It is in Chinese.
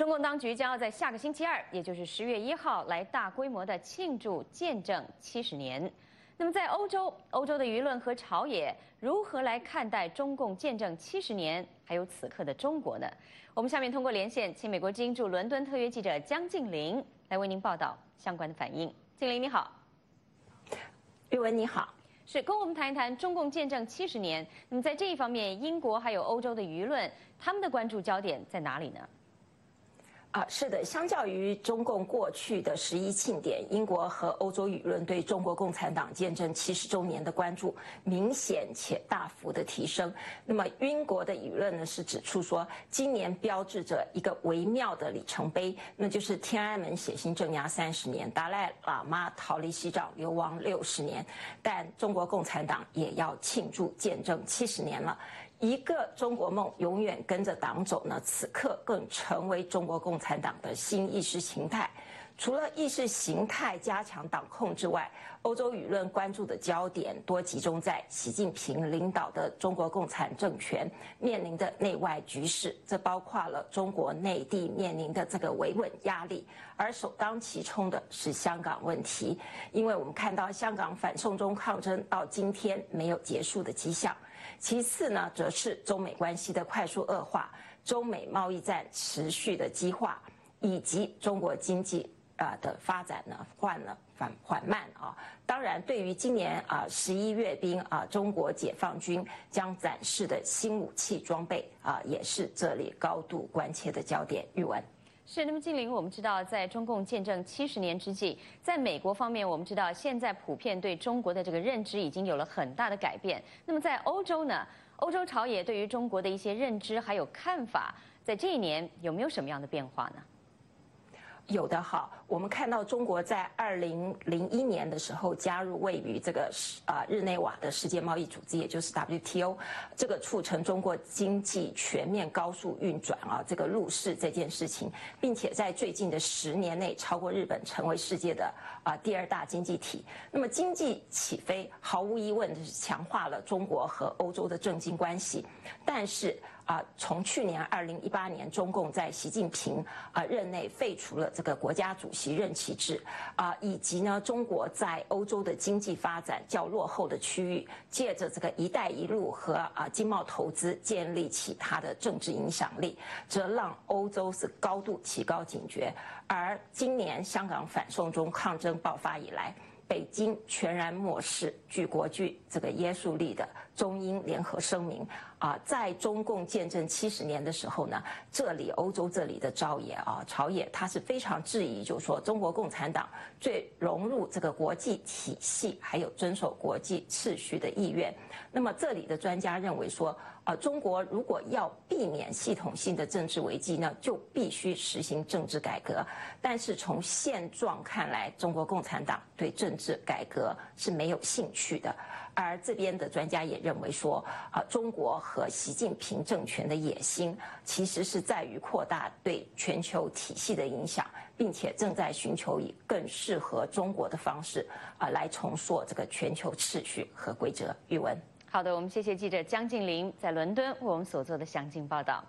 中共当局将要在下个星期二，也就是十月一号，来大规模的庆祝见证七十年。那么，在欧洲，欧洲的舆论和朝野如何来看待中共见证七十年，还有此刻的中国呢？我们下面通过连线，请美国之音驻伦敦特约记者江静玲来为您报道相关的反应。静玲你好，玉文你好，是跟我们谈一谈中共见证七十年。那么在这一方面，英国还有欧洲的舆论，他们的关注焦点在哪里呢？啊，是的，相较于中共过去的十一庆典，英国和欧洲舆论对中国共产党建政七十周年的关注明显且大幅的提升。那么，英国的舆论呢是指出说，今年标志着一个微妙的里程碑，那就是天安门血腥镇压三十年，达赖喇嘛逃离西藏流亡六十年，但中国共产党也要庆祝建政七十年了。一个中国梦永远跟着党走呢，此刻更成为中国共产党的新意识形态。除了意识形态加强党控之外，欧洲舆论关注的焦点多集中在习近平领导的中国共产政权面临的内外局势，这包括了中国内地面临的这个维稳压力，而首当其冲的是香港问题，因为我们看到香港反送中抗争到今天没有结束的迹象。其次呢，则是中美关系的快速恶化，中美贸易战持续的激化，以及中国经济啊的发展呢缓了缓缓慢啊。当然，对于今年啊十一阅兵啊，中国解放军将展示的新武器装备啊，也是这里高度关切的焦点。玉文。是，那么金玲，我们知道，在中共建政七十年之际，在美国方面，我们知道现在普遍对中国的这个认知已经有了很大的改变。那么在欧洲呢，欧洲朝野对于中国的一些认知还有看法，在这一年有没有什么样的变化呢？有的好，我们看到中国在二零零一年的时候加入位于这个啊日内瓦的世界贸易组织，也就是 WTO，这个促成中国经济全面高速运转啊，这个入世这件事情，并且在最近的十年内超过日本，成为世界的啊第二大经济体。那么经济起飞，毫无疑问的是强化了中国和欧洲的政经关系，但是。啊，从去年二零一八年，中共在习近平啊任内废除了这个国家主席任期制，啊，以及呢，中国在欧洲的经济发展较落后的区域，借着这个“一带一路”和啊经贸投资建立起它的政治影响力，则让欧洲是高度提高警觉。而今年香港反送中抗争爆发以来，北京全然漠视具国际这个约束力的中英联合声明啊，在中共建政七十年的时候呢，这里欧洲这里的朝野啊朝野，他是非常质疑，就是说中国共产党最融入这个国际体系，还有遵守国际秩序的意愿。那么这里的专家认为说，啊，中国如果要避免系统性的政治危机呢，就必须实行政治改革。但是从现状看来，中国共产党对政治改革是没有兴趣的。而这边的专家也认为说，啊，中国和习近平政权的野心其实是在于扩大对全球体系的影响，并且正在寻求以更适合中国的方式啊来重塑这个全球秩序和规则。语文。好的，我们谢谢记者江静林在伦敦为我们所做的详尽报道。